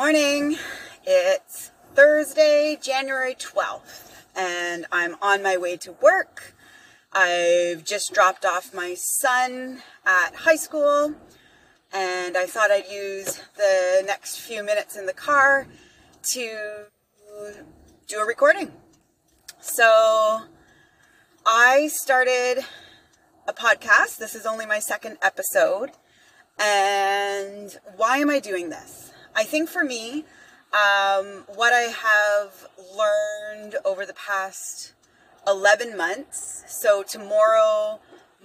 morning. It's Thursday, January 12th, and I'm on my way to work. I've just dropped off my son at high school, and I thought I'd use the next few minutes in the car to do a recording. So, I started a podcast. This is only my second episode. And why am I doing this? I think for me, um, what I have learned over the past 11 months, so tomorrow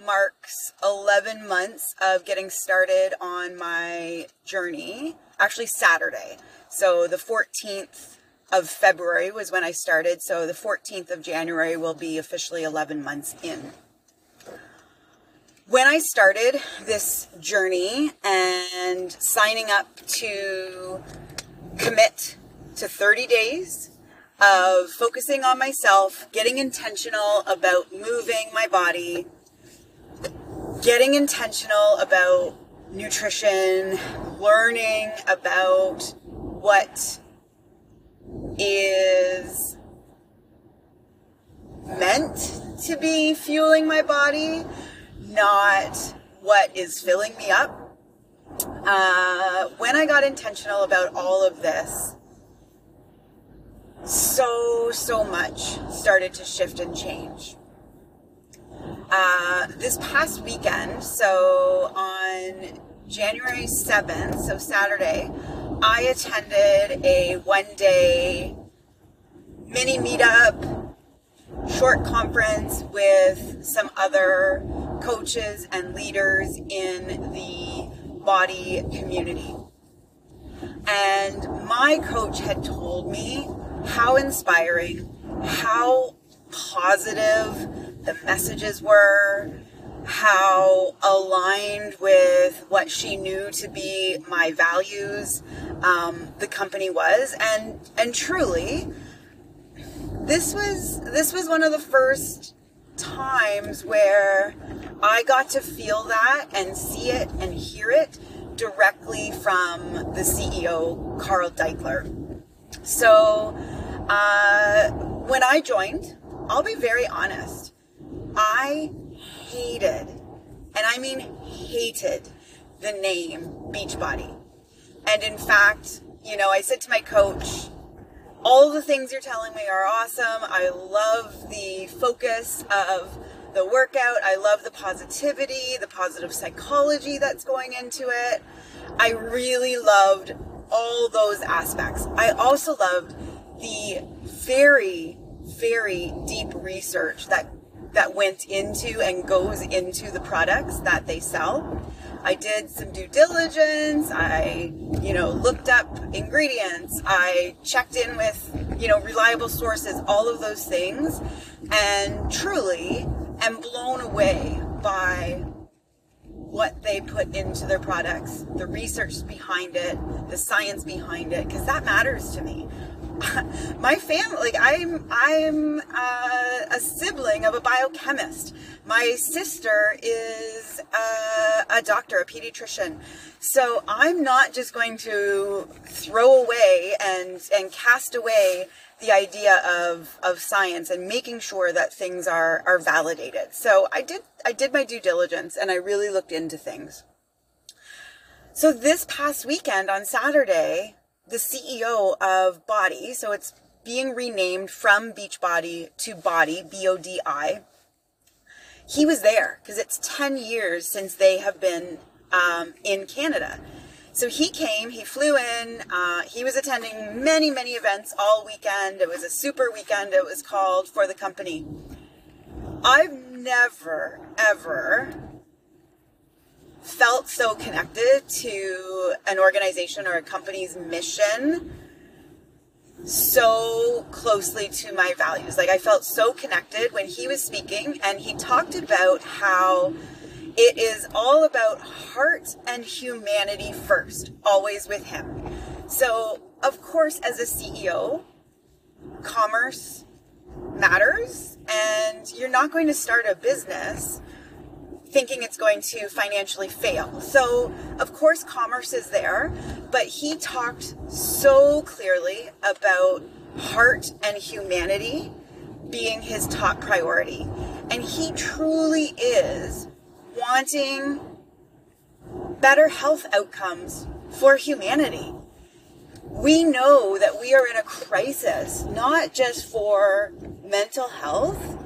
marks 11 months of getting started on my journey. Actually, Saturday. So the 14th of February was when I started. So the 14th of January will be officially 11 months in. When I started this journey and signing up to commit to 30 days of focusing on myself, getting intentional about moving my body, getting intentional about nutrition, learning about what is meant to be fueling my body not what is filling me up. Uh, when I got intentional about all of this, so, so much started to shift and change. Uh, this past weekend, so on January 7th, so Saturday, I attended a one day mini meetup, short conference with some other coaches and leaders in the BODi community. And my coach had told me how inspiring, how positive the messages were, how aligned with what she knew to be my values um, the company was, and and truly, this was this was one of the first times where I got to feel that and see it and hear it directly from the CEO, Carl Daikeler. So, uh, when I joined, I'll be very honest, I hated, and I mean hated, the name Beachbody. And in fact, you know, I said to my coach, all the things you're telling me are awesome. I love the focus of the workout. I love the positivity, the positive psychology that's going into it. I really loved all those aspects. I also loved the very, very deep research that that went into and goes into the products that they sell. I did some due diligence. I, you know, looked up ingredients. I checked in with, you know, reliable sources, all of those things. And truly am blown away by what they put into their products, the research behind it, the science behind it, because that matters to me. my family, like I'm, I'm uh, a sibling of a biochemist. My sister is a, a doctor, a pediatrician. So I'm not just going to throw away and and cast away the idea of of science and making sure that things are are validated. So I did I did my due diligence and I really looked into things. So this past weekend on Saturday, the CEO of BODi, so it's being renamed from Beachbody to BODi, B O D I. He was there because it's 10 years since they have been um, in Canada. So he came, he flew in, uh, he was attending many, many events all weekend. It was a super weekend, it was called for the company. I've never, ever felt so connected to an organization or a company's mission so closely to my values. Like I felt so connected when he was speaking and he talked about how it is all about heart and humanity first, always with him. So, of course, as a CEO, commerce matters and you're not going to start a business thinking it's going to financially fail. So, of course, commerce is there, but he talked so clearly about heart and humanity being his top priority. And he truly is wanting better health outcomes for humanity. We know that we are in a crisis, not just for mental health,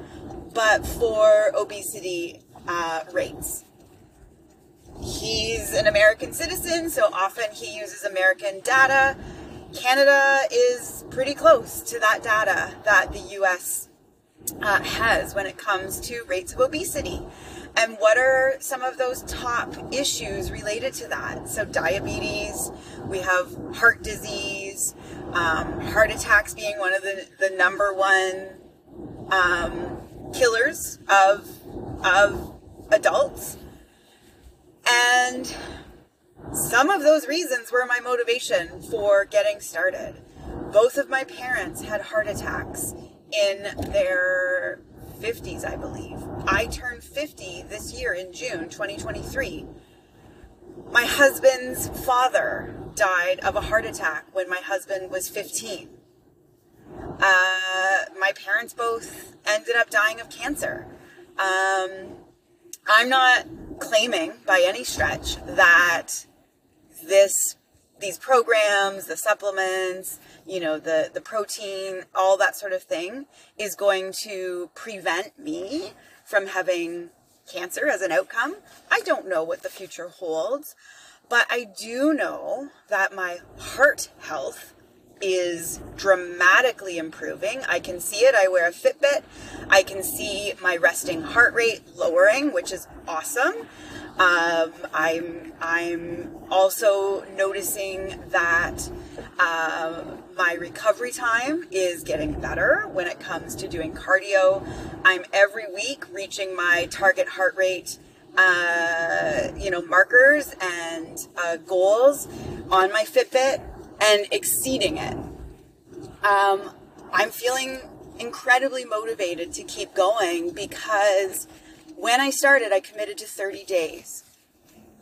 but for obesity uh, rates. He's an American citizen, so often he uses American data. Canada is pretty close to that data that the US uh, has when it comes to rates of obesity. And what are some of those top issues related to that? So, diabetes, we have heart disease, um, heart attacks being one of the, the number one um, killers of, of adults. And some of those reasons were my motivation for getting started. Both of my parents had heart attacks in their 50s, I believe. I turned 50 this year in June 2023. My husband's father died of a heart attack when my husband was 15. Uh, my parents both ended up dying of cancer. Um, I'm not claiming by any stretch that this these programs, the supplements, you know, the the protein, all that sort of thing is going to prevent me from having cancer as an outcome. I don't know what the future holds, but I do know that my heart health is dramatically improving. I can see it. I wear a Fitbit. I can see my resting heart rate lowering, which is awesome. Um, I'm I'm also noticing that uh, my recovery time is getting better when it comes to doing cardio. I'm every week reaching my target heart rate, uh, you know, markers and uh, goals on my Fitbit and exceeding it. Um, I'm feeling incredibly motivated to keep going because when I started, I committed to 30 days.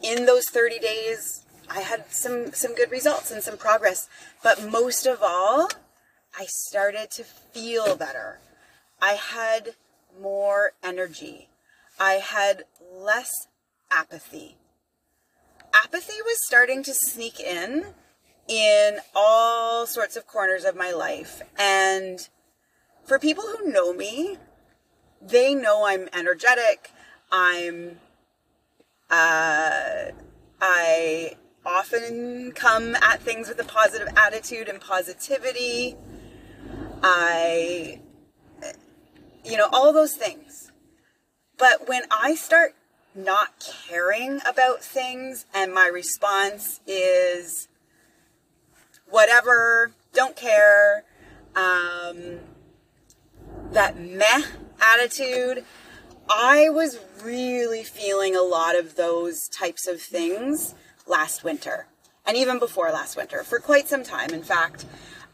In those 30 days, I had some some good results and some progress, but most of all, I started to feel better. I had more energy. I had less apathy. Apathy was starting to sneak in in all sorts of corners of my life. And for people who know me, they know I'm energetic. I'm, uh, I often come at things with a positive attitude and positivity. I, you know, all those things. But when I start not caring about things and my response is, whatever, don't care, um, that meh attitude. I was really feeling a lot of those types of things last winter and even before last winter for quite some time. In fact,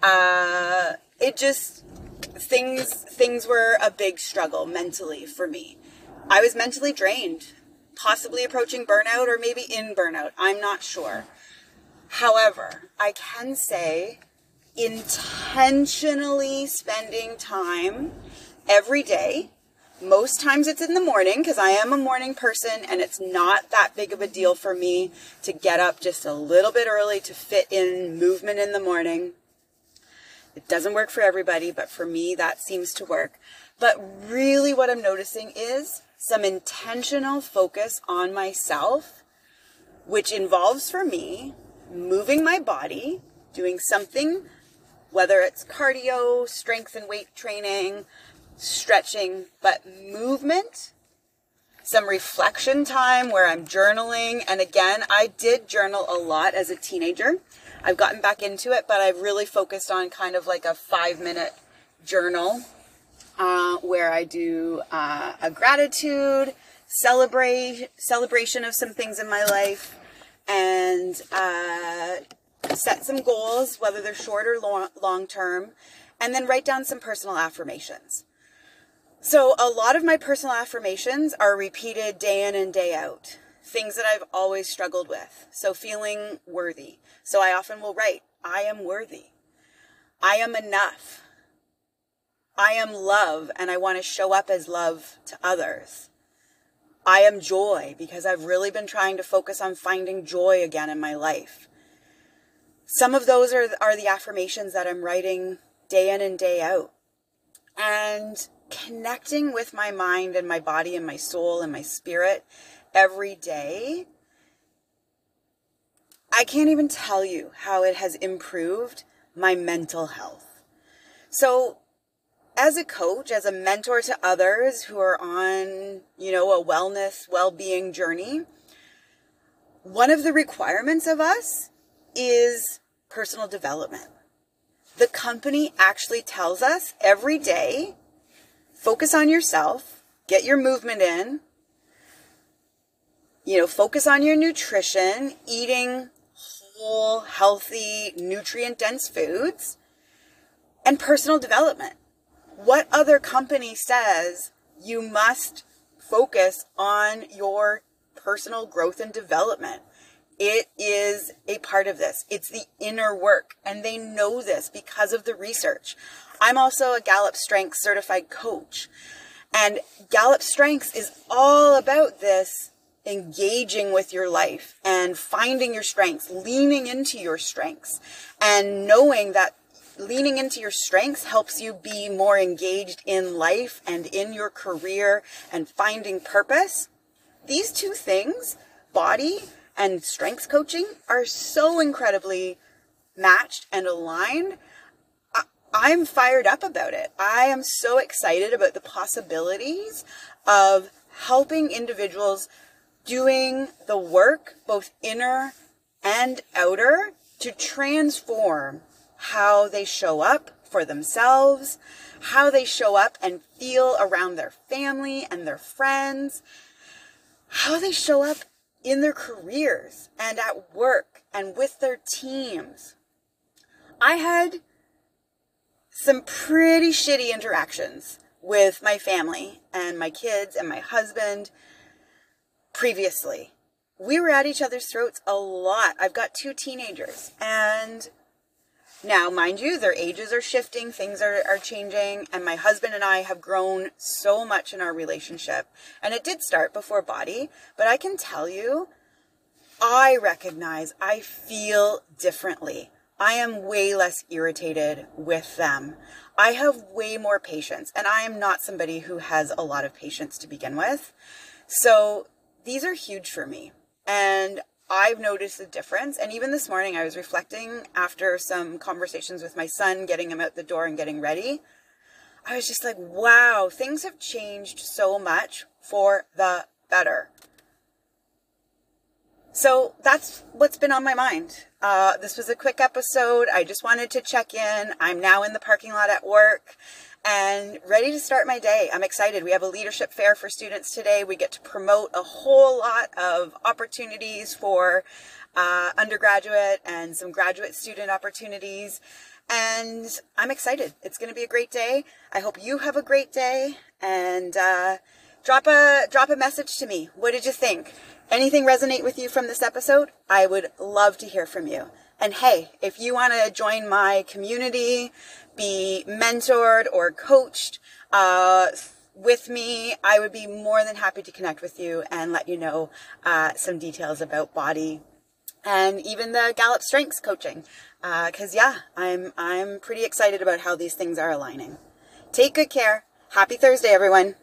uh, it just things things were a big struggle mentally for me. I was mentally drained, possibly approaching burnout or maybe in burnout. I'm not sure. However, I can say intentionally spending time every day. Most times it's in the morning because I am a morning person and it's not that big of a deal for me to get up just a little bit early to fit in movement in the morning. It doesn't work for everybody, but for me, that seems to work. But really, what I'm noticing is some intentional focus on myself, which involves for me moving my body, doing something, whether it's cardio, strength and weight training, stretching, but movement, some reflection time where I'm journaling. And again, I did journal a lot as a teenager. I've gotten back into it, but I've really focused on kind of like a five minute journal uh, where I do uh, a gratitude, celebrate celebration of some things in my life, and uh, set some goals, whether they're short or long, long term, and then write down some personal affirmations. So, a lot of my personal affirmations are repeated day in and day out. Things that I've always struggled with. So, feeling worthy. So, I often will write, I am worthy. I am enough. I am love, and I want to show up as love to others. I am joy because I've really been trying to focus on finding joy again in my life. Some of those are, are the affirmations that I'm writing day in and day out. And connecting with my mind and my body and my soul and my spirit every day, I can't even tell you how it has improved my mental health. So, as a coach, as a mentor to others who are on, you know, a wellness, well-being journey, one of the requirements of us is personal development. The company actually tells us every day focus on yourself, get your movement in, you know, focus on your nutrition, eating whole, healthy, nutrient dense foods, and personal development. What other company says you must focus on your personal growth and development? It is a part of this. It's the inner work, and they know this because of the research. I'm also a Gallup Strengths certified coach. And Gallup Strengths is all about this engaging with your life and finding your strengths, leaning into your strengths, and knowing that leaning into your strengths helps you be more engaged in life and in your career and finding purpose. These two things, BODi and strengths coaching, are so incredibly matched and aligned I'm fired up about it. I am so excited about the possibilities of helping individuals doing the work, both inner and outer, to transform how they show up for themselves, how they show up and feel around their family and their friends, how they show up in their careers and at work and with their teams. I had some pretty shitty interactions with my family and my kids and my husband previously. We were at each other's throats a lot. I've got two teenagers and now, mind you, their ages are shifting, things are, are changing, and my husband and I have grown so much in our relationship. And it did start before BODi, but I can tell you, I recognize I feel differently. I am way less irritated with them. I have way more patience, and I am not somebody who has a lot of patience to begin with. So these are huge for me. And I've noticed a difference. And even this morning, I was reflecting after some conversations with my son, getting him out the door and getting ready. I was just like, wow, things have changed so much for the better. So that's what's been on my mind. Uh, this was a quick episode. I just wanted to check in. I'm now in the parking lot at work and ready to start my day. I'm excited. We have a leadership fair for students today. We get to promote a whole lot of opportunities for uh, undergraduate and some graduate student opportunities. And I'm excited. It's going to be a great day. I hope you have a great day and uh, drop a drop a message to me. What did you think? anything resonate with you from this episode, I would love to hear from you. And hey, if you want to join my community, be mentored or coached uh, with me, I would be more than happy to connect with you and let you know uh, some details about BODi and even the Gallup Strengths coaching. Because uh, yeah, I'm I'm pretty excited about how these things are aligning. Take good care. Happy Thursday, everyone.